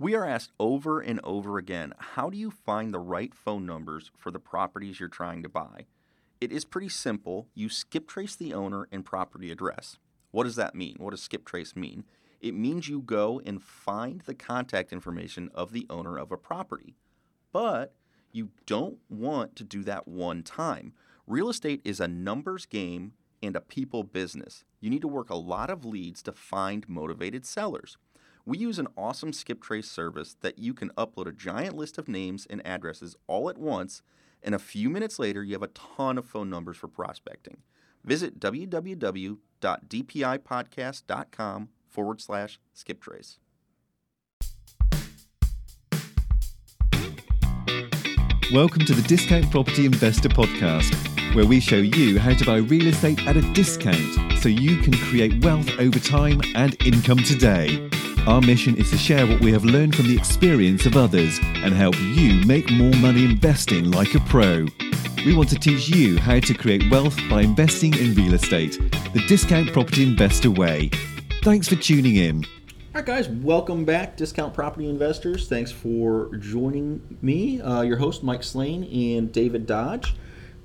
We are asked over and over again how do you find the right phone numbers for the properties you're trying to buy? It is pretty simple. You skip trace the owner and property address. What does that mean? What does skip trace mean? It means you go and find the contact information of the owner of a property. But you don't want to do that one time. Real estate is a numbers game and a people business. You need to work a lot of leads to find motivated sellers. We use an awesome skip trace service that you can upload a giant list of names and addresses all at once, and a few minutes later, you have a ton of phone numbers for prospecting. Visit www.dpipodcast.com forward slash skip trace. Welcome to the Discount Property Investor Podcast, where we show you how to buy real estate at a discount so you can create wealth over time and income today. Our mission is to share what we have learned from the experience of others and help you make more money investing like a pro. We want to teach you how to create wealth by investing in real estate, the discount property investor way. Thanks for tuning in. All right, guys, welcome back, Discount Property Investors. Thanks for joining me, uh, your host, Mike Slane, and David Dodge.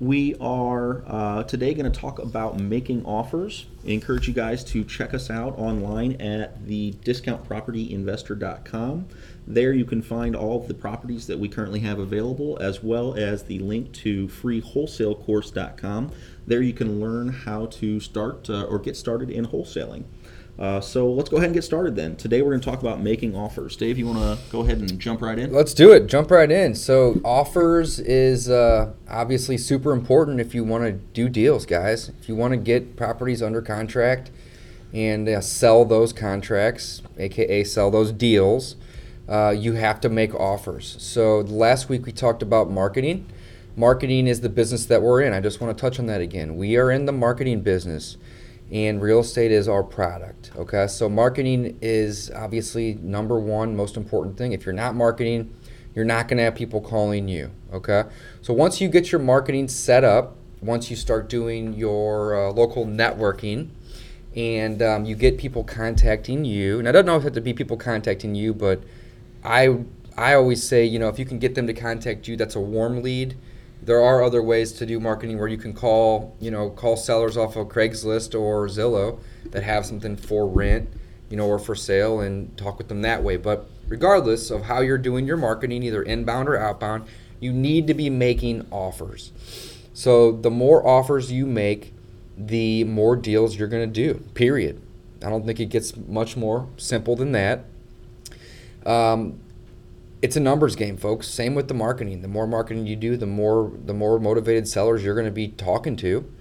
We are uh, today going to talk about making offers. I encourage you guys to check us out online at the discountpropertyinvestor.com. There you can find all of the properties that we currently have available, as well as the link to freewholesalecourse.com. There you can learn how to start uh, or get started in wholesaling. Uh, so let's go ahead and get started then. Today we're going to talk about making offers. Dave, you want to go ahead and jump right in? Let's do it. Jump right in. So offers is uh, obviously super important if you want to do deals, guys. If you want to get properties under contract and uh, sell those contracts, aka sell those deals, uh, you have to make offers. So last week we talked about marketing. Marketing is the business that we're in. I just want to touch on that again. We are in the marketing business and real estate is our product. Okay, so marketing is obviously number one most important thing. If you're not marketing, you're not going to have people calling you. Okay, so once you get your marketing set up, once you start doing your uh, local networking, and um, you get people contacting you, and I don't know if it to be people contacting you, but I I always say you know if you can get them to contact you, that's a warm lead there are other ways to do marketing where you can call, you know, call sellers off of Craigslist or Zillow that have something for rent, you know, or for sale and talk with them that way. But regardless of how you're doing your marketing, either inbound or outbound, you need to be making offers. So the more offers you make, the more deals you're going to do. Period. I don't think it gets much more simple than that. Um, it's a numbers game, folks. Same with the marketing. The more marketing you do, the more the more motivated sellers you're going to be talking to.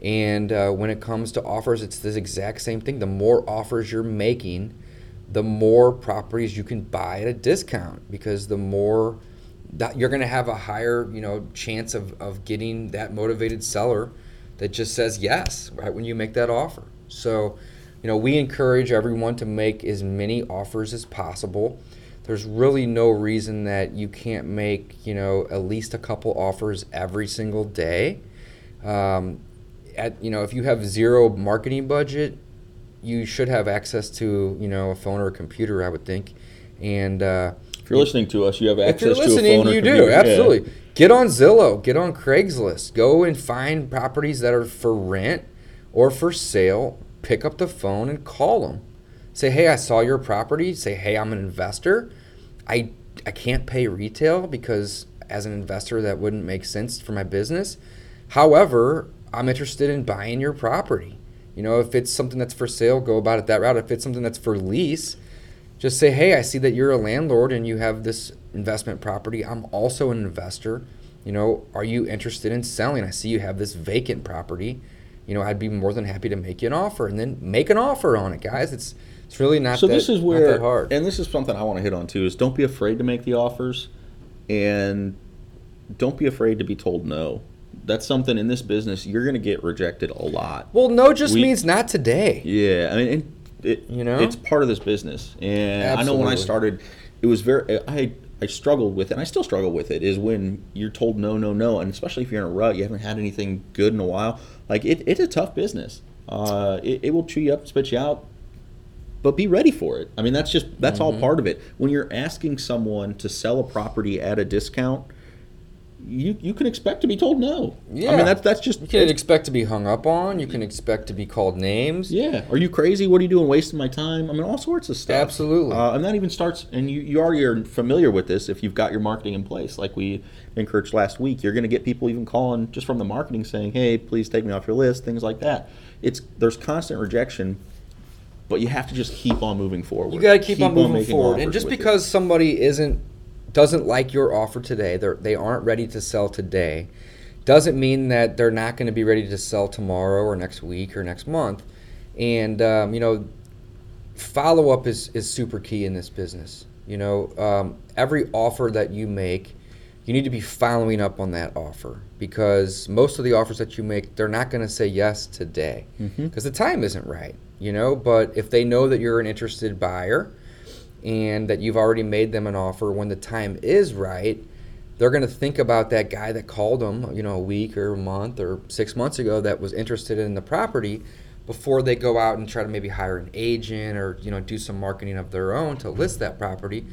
And uh, when it comes to offers, it's this exact same thing. The more offers you're making, the more properties you can buy at a discount because the more that you're going to have a higher, you know, chance of, of getting that motivated seller that just says yes right when you make that offer. So, you know, we encourage everyone to make as many offers as possible there's really no reason that you can't make you know at least a couple offers every single day. Um, at you know if you have zero marketing budget, you should have access to you know a phone or a computer. I would think, and uh, if you're listening to us, you have access to a phone or listening, you do absolutely. Yeah. Get on Zillow, get on Craigslist, go and find properties that are for rent or for sale. Pick up the phone and call them Say, hey, I saw your property. Say, hey, I'm an investor. I I can't pay retail because as an investor that wouldn't make sense for my business. However, I'm interested in buying your property. You know, if it's something that's for sale, go about it that route. If it's something that's for lease, just say, "Hey, I see that you're a landlord and you have this investment property. I'm also an investor. You know, are you interested in selling? I see you have this vacant property. You know, I'd be more than happy to make you an offer and then make an offer on it, guys. It's it's really not. So that, this is where, hard. and this is something I want to hit on too. Is don't be afraid to make the offers, and don't be afraid to be told no. That's something in this business you're going to get rejected a lot. Well, no just we, means not today. Yeah, I mean, it, you know, it's part of this business, and Absolutely. I know when I started, it was very. I I struggled with it, and I still struggle with it. Is when you're told no, no, no, and especially if you're in a rut, you haven't had anything good in a while. Like it, it's a tough business. Uh, it, it will chew you up, spit you out but be ready for it. I mean, that's just that's Mm-hmm. all part of it. When you're asking someone to sell a property at a discount, you you can expect to be told no. Yeah. I mean, that's that's just You can expect to be hung up on. You can expect to be called names. yeah. Are you crazy? What are you doing? Wasting my time? I mean, all sorts of stuff. Absolutely. Uh, and that even starts, and you, you already are familiar with this if you've got your marketing in place. Like we encouraged last week, you're going to get people even calling just from the marketing saying, "Hey, please take me off your list," things like that. It's there's constant rejection, but you have to just keep on moving forward. You got to keep, on moving forward. And just it. because somebody isn't doesn't like your offer today, they they aren't ready to sell today, doesn't mean that they're not going to be ready to sell tomorrow or next week or next month. And um, you know, follow up is is super key in this business. You know, um, every offer that you make, you need to be following up on that offer because most of the offers that you make, they're not going to say yes today because the time isn't right. You know, but if they know that you're an interested buyer and that you've already made them an offer when the time is right, they're going to think about that guy that called them, you know, a week or a month or six months ago that was interested in the property before they go out and try to maybe hire an agent or, you know, do some marketing of their own to list that property.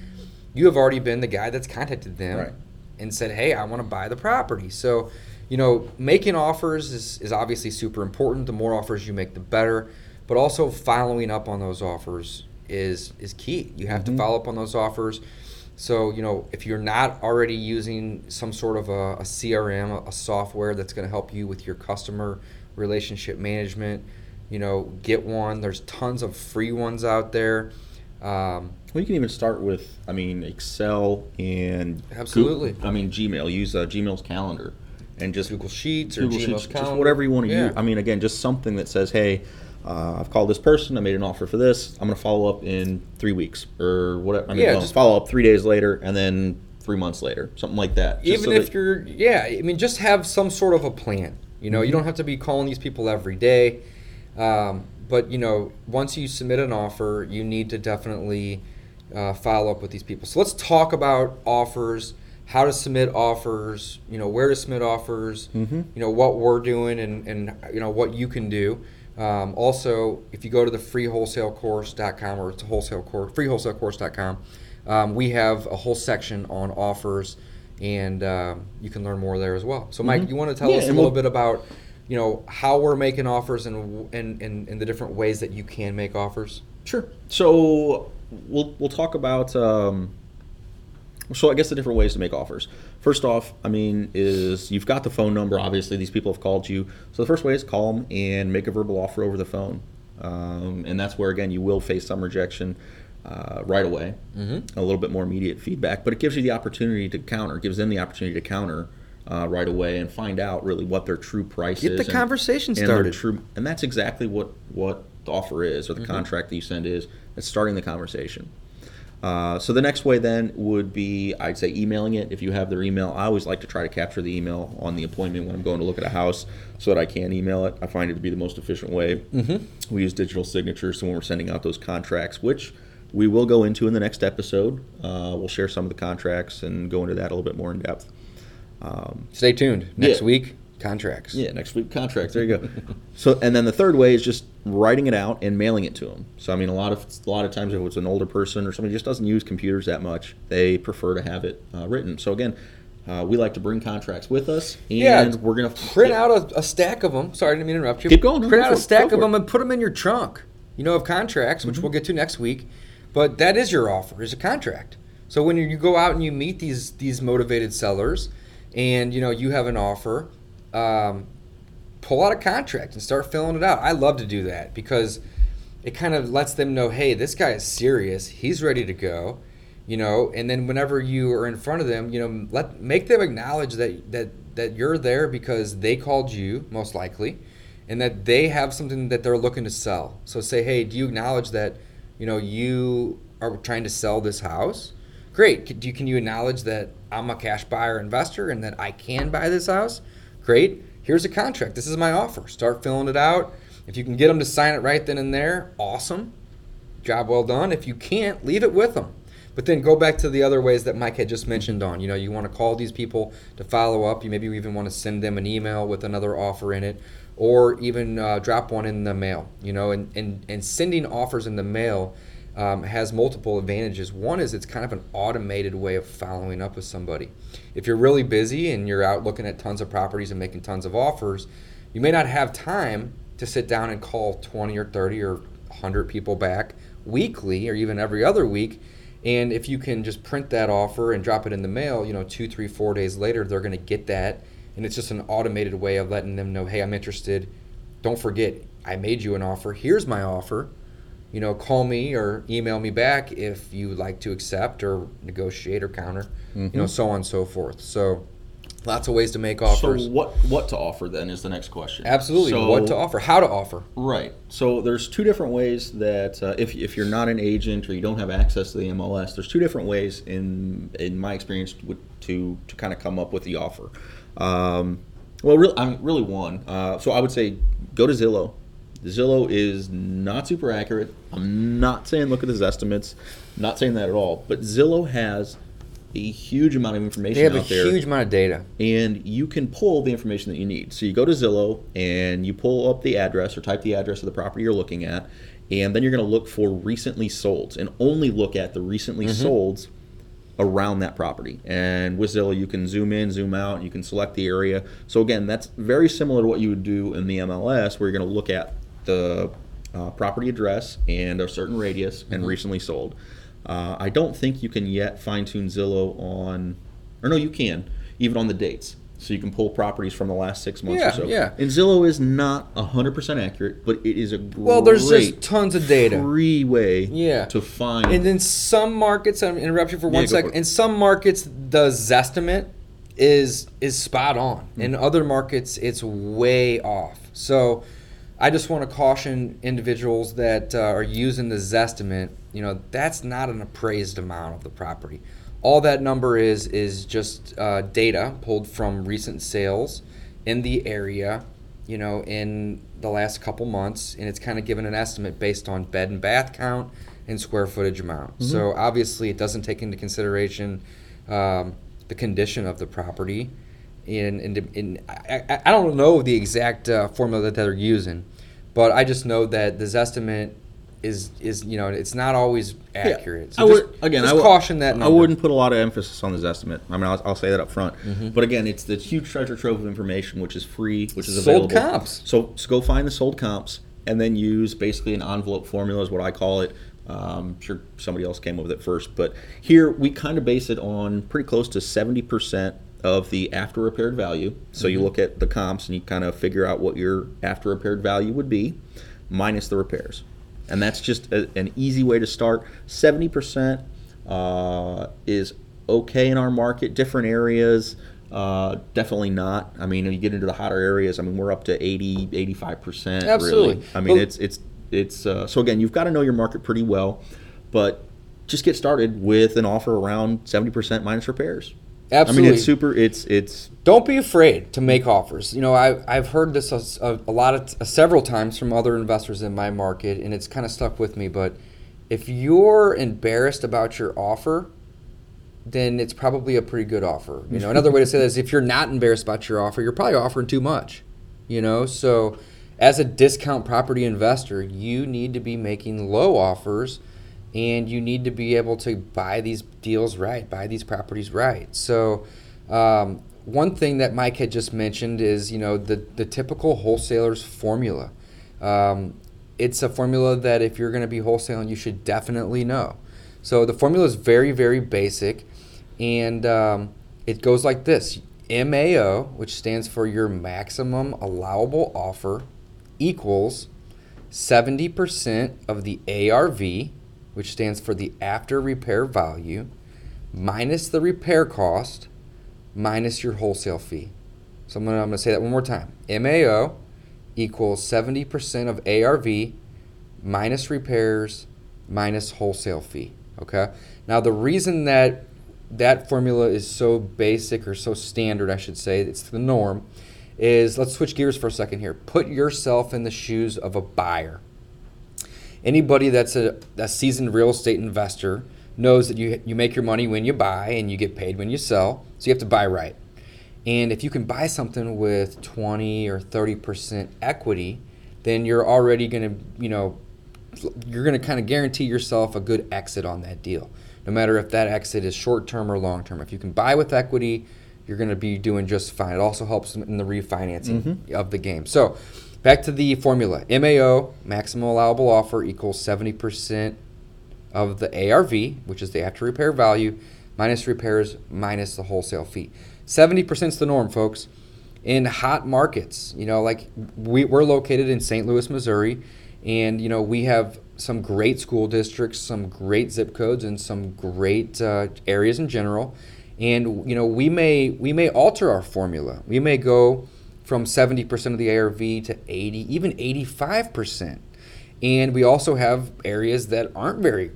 You have already been the guy that's contacted them Right. and said, hey, I want to buy the property. So, you know, making offers is, is obviously super important. The more offers you make, the better. But also following up on those offers is is key. You have to follow up on those offers. So, you know, if you're not already using some sort of a, a CRM, a, software that's going to help you with your customer relationship management, you know, get one. There's tons of free ones out there. Um, Well, you can even start with, I mean, Excel and Absolutely. I mean, Gmail. Use uh, Gmail's calendar and just Google Sheets or Google Gmail's Sheets, just whatever you want to Yeah. use. I mean, again, just something that says, "Hey, uh, I've called this person. I made an offer for this. I'm going to follow up in three weeks or whatever. I mean, Yeah, just- follow up three days later, and then three months later, something like that. Just even so if that- you're yeah i mean just have some sort of a plan you know Mm-hmm. you don't have to be calling these people every day um, but you know once you submit an offer you need to definitely uh, follow up with these people so let's talk about offers how to submit offers you know where to submit offers Mm-hmm. you know what we're doing and, and you know what you can do um, also if you go to the freewholesalecourse.com or it's wholesale course freewholesalecourse.com um, we have a whole section on offers and um, you can learn more there as well so mike you want to tell Mm-hmm. Yeah, us a little we'll- bit about you know how we're making offers and, and, and, and the different ways that you can make offers Sure. So we'll we'll talk about. Um, so I guess the different ways to make offers. First off, I mean, is you've got the phone number. Obviously, these people have called you. So the first way is call them and make a verbal offer over the phone, um, and that's where again you will face some rejection uh, right away, mm-hmm. a little bit more immediate feedback, but it gives you the opportunity to counter. Gives them the opportunity to counter. Uh, right away and find out really what their true price Get is. Get the and- conversation and started. true, and that's exactly what what the offer is or the contract that you send is. It's starting the conversation. Uh, so the next way then would be I'd say emailing it if you have their email. I always like to try to capture the email on the appointment when I'm going to look at a house so that I can email it. I find it to be the most efficient way. Mm-hmm. We use digital signatures so when we're sending out those contracts, which we will go into in the next episode. Uh, we'll share some of the contracts and go into that a little bit more in depth. stay tuned next Yeah. week contracts Yeah, next week contracts. There you go. so, and then the third way is just writing it out and mailing it to them. So, I mean, a lot of a lot of times, if it's an older person or somebody just doesn't use computers that much, they prefer to have it uh, written. So, again, uh, we like to bring contracts with us, and Yeah, we're gonna print out a, a stack of them. Sorry, I didn't mean to interrupt you. Keep going, print out a stack of for them it. and put them in your trunk. You know, of contracts, which we'll get to next week. But that is your offer, is a contract. So when you, you go out and you meet these these motivated sellers, and you know you have an offer, um, pull out a contract and start filling it out. I love to do that because it kind of lets them know, hey, this guy is serious. He's ready to go. You know, and then whenever you are in front of them, you know, let make them acknowledge that that that you're there because they called you, most likely, and that they have something that they're looking to sell. So say, hey, do you acknowledge that, you know, you are trying to sell this house? Great. Can- you, can you acknowledge that I'm a cash buyer investor and that I can buy this house? Great. Here's a contract. This is my offer. Start filling it out. If you can get them to sign it right then and there, awesome. Job well done. If you can't, leave it with them. But then go back to the other ways that Mike had just mentioned on. You know, you want to call these people to follow up. You maybe even want to send them an email with another offer in it, or even uh, drop one in the mail. You know, and, and, and sending offers in the mail um, has multiple advantages. One is it's kind of an automated way of following up with somebody. If you're really busy and you're out looking at tons of properties and making tons of offers, you may not have time to sit down and call 20 or 30 or 100 people back weekly or even every other week and if you can just print that offer and drop it in the mail, you know, two, three, four days later, they're going to get that. And it's just an automated way of letting them know, hey, I'm interested. Don't forget, I made you an offer. Here's my offer. You know, call me or email me back if you would like to accept or negotiate or counter, mm-hmm. you know, mm-hmm. so on and so forth. So, Lots of ways to make offers. So what what to offer then is the next question. Absolutely. So, what to offer? How to offer? Right. So there's two different ways that uh, if if you're not an agent or you don't have access to the MLS, there's two different ways in in my experience to to kind of come up with the offer. Um, well, really, I mean, really one. Uh, so I would say go to Zillow. Zillow is not super accurate. I'm not saying look at his estimates. not saying that at all. But Zillow has a huge amount of information they have a there, huge amount of data and you can pull the information that you need so you go to zillow and you pull up the address or type the address of the property you're looking at and then you're going to look for recently solds and only look at the recently mm-hmm. solds around that property and with zillow you can zoom in zoom out you can select the area so again that's very similar to what you would do in the mls where you're going to look at the uh, property address and a certain radius and mm-hmm. recently sold uh, I don't think you can yet fine tune Zillow on, or no, you can, even on the dates. So you can pull properties from the last six months yeah, or so. Yeah. And Zillow is not 100% accurate, but it is a great well, there's just tons of data. free way yeah. to find. And in some markets, I'm interrupting you for one yeah, second. In some markets, the Zestimate is is spot on. Mm-hmm. In other markets, it's way off. So I just want to caution individuals that uh, are using the Zestimate you know that's not an appraised amount of the property. All that number is is just uh, data pulled from recent sales in the area you know in the last couple months and it's kind of given an estimate based on bed and bath count and square footage amount. Mm-hmm. so obviously it doesn't take into consideration um, the condition of the property in, in, in I, I don't know the exact uh, formula that they're using but I just know that the Zestimate is is you know it's not always accurate. So I would just, again just I would, caution that. Number. I wouldn't put a lot of emphasis on the Zestimate. I mean, I'll, I'll say that up front. Mm-hmm. But again, it's the huge treasure trove of information, which is free, which is sold available. Sold comps. So, so go find the sold comps and then use basically an envelope formula is what I call it. Um, I'm sure somebody else came up with it first, but here we kind of base it on pretty close to 70% of the after repaired value. So mm-hmm. you look at the comps and you kind of figure out what your after repaired value would be minus the repairs and that's just a, an easy way to start. Seventy percent uh, is okay in our market. Different areas, uh, definitely not. I mean, you get into the hotter areas. I mean, we're up to 80, 85 percent. Absolutely. Really. I mean, well, it's it's it's uh, so again, you've got to know your market pretty well, but just get started with an offer around seventy percent minus repairs. Absolutely. I mean, it's super. It's it's. Don't be afraid to make offers. You know, I I've heard this a, a lot of uh, several times from other investors in my market, and it's kind of stuck with me. But if you're embarrassed about your offer, then it's probably a pretty good offer. You know, another way to say that is if you're not embarrassed about your offer, you're probably offering too much. You know, so as a discount property investor, you need to be making low offers and you need to be able to buy these deals right, buy these properties right. So, um, one thing that Mike had just mentioned is you know the the typical wholesaler's formula. Um, it's a formula that if you're going to be wholesaling, you should definitely know. So the formula is very very basic, and um, it goes like this: MAO, which stands for your maximum allowable offer, equals 70% of the ARV which stands for the after repair value, minus the repair cost, minus your wholesale fee. So I'm going to say that one more time. MAO equals 70% of ARV minus repairs minus wholesale fee. Okay. Now the reason that that formula is so basic or so standard, I should say, it's the norm, is let's switch gears for a second here. Put yourself in the shoes of a buyer anybody that's a, a seasoned real estate investor knows that you you make your money when you buy and you get paid when you sell. So you have to buy right. And if you can buy something with 20 or 30% equity, then you're already going to, you know, you're going to kind of guarantee yourself a good exit on that deal. No matter if that exit is short term or long term. If you can buy with equity, you're going to be doing just fine. It also helps in the refinancing mm-hmm. of the game. So, back to the formula MAO, maximum allowable offer, equals 70% of the ARV, which is the after repair value, minus repairs, minus the wholesale fee. 70% is the norm, folks. In hot markets, you know, like we, we're located in St. Louis, Missouri, and, you know, we have some great school districts, some great zip codes, and some great uh, areas in general. And, you know, we may, we may alter our formula. We may go from 70% of the ARV to 80, even 85%. And we also have areas that aren't very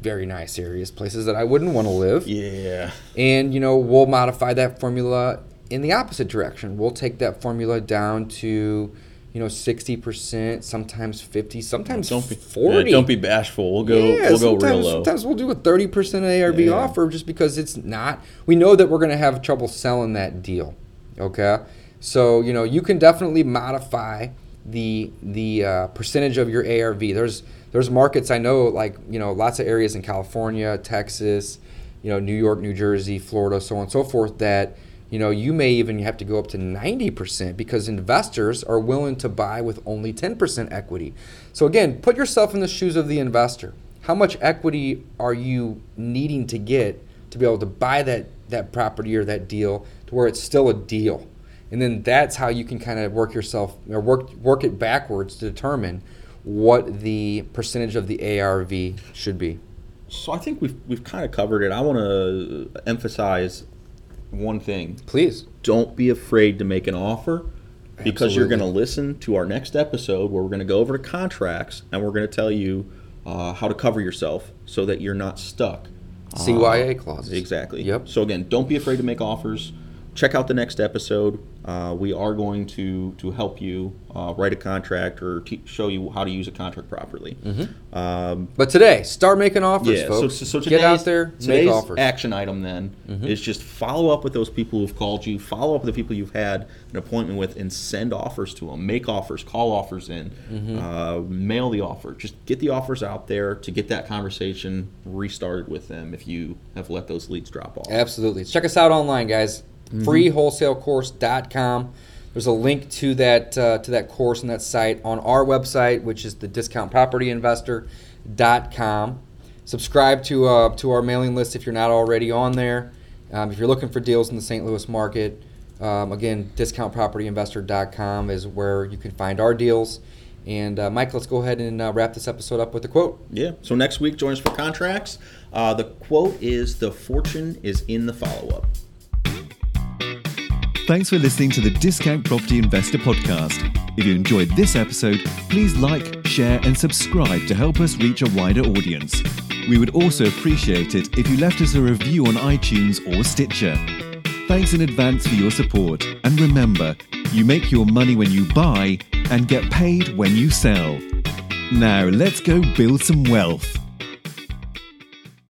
very nice areas, places that I wouldn't want to live. Yeah. And you know, we'll modify that formula in the opposite direction. We'll take that formula down to you know, sixty percent, sometimes fifty, sometimes don't be, forty. Yeah, don't be bashful. We'll go. Yeah, we'll go real low. Sometimes we'll do a thirty percent ARV yeah, offer just because it's not. We know that we're going to have trouble selling that deal. Okay, so you know you can definitely modify the the uh, percentage of your ARV. There's there's markets I know like you know lots of areas in California, Texas, you know New York, New Jersey, Florida, so on and so forth that you know you may even have to go up to 90% because investors are willing to buy with only 10% equity. So again, put yourself in the shoes of the investor. How much equity are you needing to get to be able to buy that that property or that deal to where it's still a deal? And then that's how you can kind of work yourself or work work it backwards to determine what the percentage of the ARV should be? So I think we've we've kind of covered it. I want to emphasize one thing. Please. Don't be afraid to make an offer because Absolutely. you're going to listen to our next episode where we're going to go over to contracts and we're going to tell you uh, how to cover yourself so that you're not stuck. CYA uh, clauses. Exactly. Yep. So again, don't be afraid to make offers check out the next episode. Uh, we are going to to help you uh, write a contract or show you how to use a contract properly. Mm-hmm. Um, but today, start making offers, yeah, folks. So, so, Get out there, make offers. action item then mm-hmm. is just follow up with those people who've called you, follow up with the people you've had an appointment with, and send offers to them. Make offers, call offers in, mm-hmm. uh, mail the offer. Just get the offers out there to get that conversation restarted with them if you have let those leads drop off. Absolutely. Check us out online, guys mm-hmm. freewholesalecourse.com. There's a link to that uh, to that course and that site on our website, which is the discountpropertyinvestor.com. Subscribe to uh, to our mailing list if you're not already on there. Um, if you're looking for deals in the St. Louis market, um, again, discountpropertyinvestor.com is where you can find our deals. And uh, Mike, let's go ahead and uh, wrap this episode up with a quote. Yeah. So next week, join us for contracts. Uh, the quote is The fortune is in the follow up. Thanks for listening to the Discount Property Investor Podcast. If you enjoyed this episode, please like, share, and subscribe to help us reach a wider audience. We would also appreciate it if you left us a review on iTunes or Stitcher. Thanks in advance for your support, and remember, you make your money when you buy and get paid when you sell. Now, let's go build some wealth.